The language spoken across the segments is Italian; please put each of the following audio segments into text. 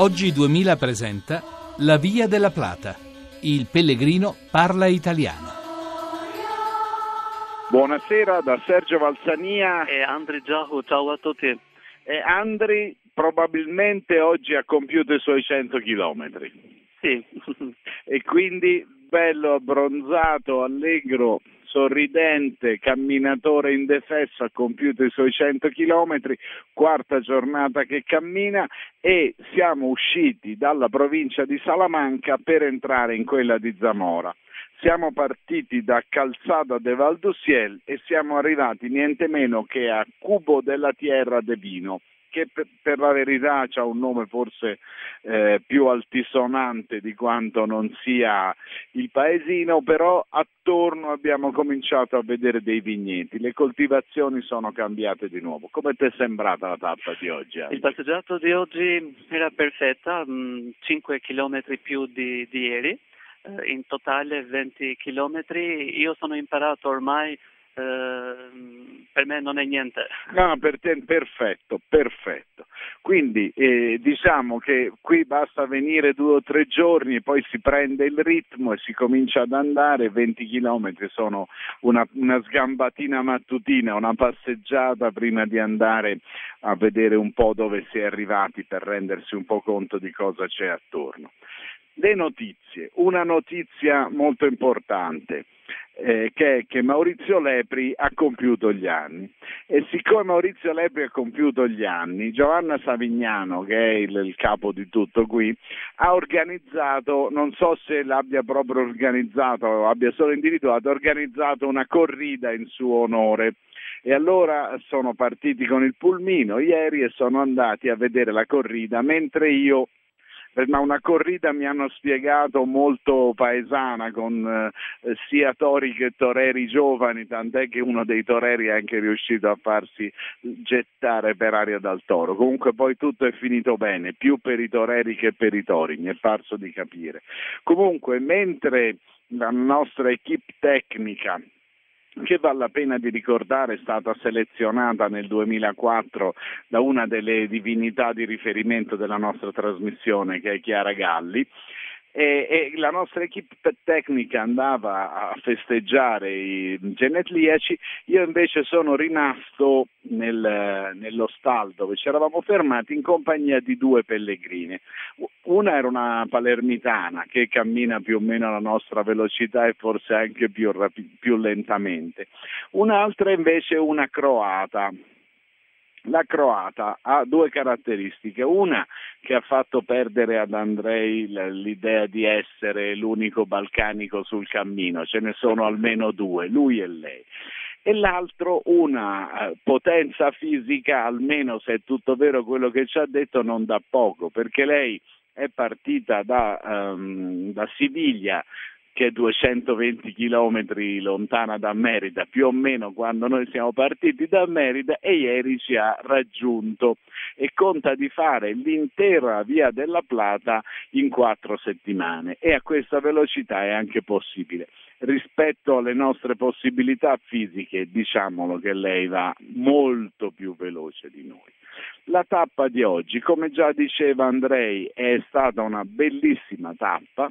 Oggi 2000 presenta La Via della Plata. Il pellegrino parla italiano. Buonasera da Sergio Valsania e Andri Giahu, ciao a tutti. E Andri probabilmente oggi ha compiuto i suoi 100 chilometri. Sì. e quindi bello abbronzato, allegro, sorridente, camminatore indefesso, ha compiuto i suoi 100 chilometri, quarta giornata che cammina e siamo usciti dalla provincia di Salamanca per entrare in quella di Zamora. Siamo partiti da Calzada de Valdusiel e siamo arrivati niente meno che a Cubo della Tierra de Vino che per, per, la verità ha un nome forse eh, più altisonante di quanto non sia il paesino, però attorno abbiamo cominciato a vedere dei vigneti, le coltivazioni sono cambiate di nuovo. Come ti è sembrata la tappa di oggi? Il passeggiato di oggi era perfetta, 5 km più di, di ieri, eh, in totale 20 km. Io sono imparato ormai Ehm, per me non è niente. No, per te perfetto, perfetto. Quindi eh, diciamo che qui basta venire due o tre giorni e poi si prende il ritmo e si comincia ad andare, 20 km sono una, una sgambatina mattutina, una passeggiata prima di andare a vedere un po' dove si è arrivati per rendersi un po' conto di cosa c'è attorno. Le notizie, una notizia molto importante eh, che che Maurizio Lepri ha compiuto gli anni. E siccome Maurizio Lepri ha compiuto gli anni, Giovanna Savignano, che è il, il capo di tutto qui, ha organizzato, non so se l'abbia proprio organizzato o abbia solo individuato, ha organizzato una corrida in suo onore. E allora sono partiti con il pulmino ieri e sono andati a vedere la corrida mentre io ma una corrida mi hanno spiegato molto paesana con eh, sia tori che toreri giovani, tant'è che uno dei toreri è anche riuscito a farsi gettare per aria dal toro. Comunque poi tutto è finito bene, più per i toreri che per i tori, mi è parso di capire. Comunque mentre la nostra equipe tecnica che vale la pena di ricordare è stata selezionata nel 2004 da una delle divinità di riferimento della nostra trasmissione che è Chiara Galli e, e, la nostra equipe tecnica andava a festeggiare i genetliaci, io invece sono rimasto nel, nello stall dove ci eravamo fermati in compagnia di due pellegrine. Una era una palermitana che cammina più o meno alla nostra velocità e forse anche più, rapi- più lentamente, un'altra invece una croata la croata ha due caratteristiche, una che ha fatto perdere ad Andrei l'idea di essere l'unico balcanico sul cammino, ce ne sono almeno due, lui e lei. E l'altro una eh, potenza fisica, almeno se è tutto vero quello che ci ha detto, non da poco, perché lei è partita da, um, da Siviglia che è 220 km lontana da Merida, più o meno quando noi siamo partiti da Merida e ieri ci ha raggiunto e conta di fare l'intera via della Plata in quattro settimane e a questa velocità è anche possibile. Rispetto alle nostre possibilità fisiche, diciamolo che lei va molto più veloce di noi. La tappa di oggi, come già diceva Andrei, è stata una bellissima tappa,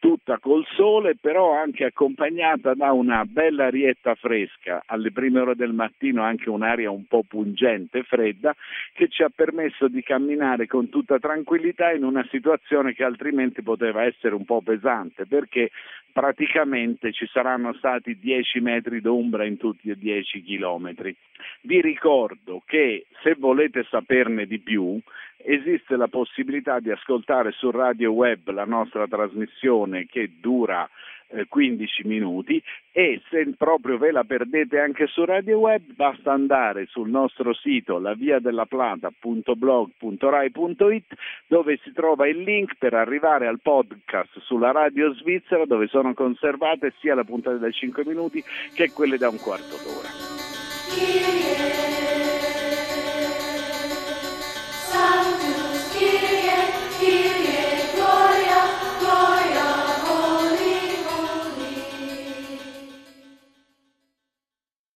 tutta col sole, però anche accompagnata da una bella arietta fresca, alle prime ore del mattino anche un'aria un po' pungente, fredda, che ci ha permesso di camminare con tutta tranquillità in una situazione che altrimenti poteva essere un po' pesante, perché praticamente ci saranno stati 10 metri d'ombra in tutti e 10 chilometri. Vi ricordo che se volete saperne di più, esiste la possibilità di ascoltare su radio web la nostra trasmissione che dura eh, 15 minuti e se proprio ve la perdete anche su radio web basta andare sul nostro sito laviadelaplata.blog.rai.it dove si trova il link per arrivare al podcast sulla radio svizzera dove sono conservate sia le puntate da 5 minuti che quelle da un quarto d'ora.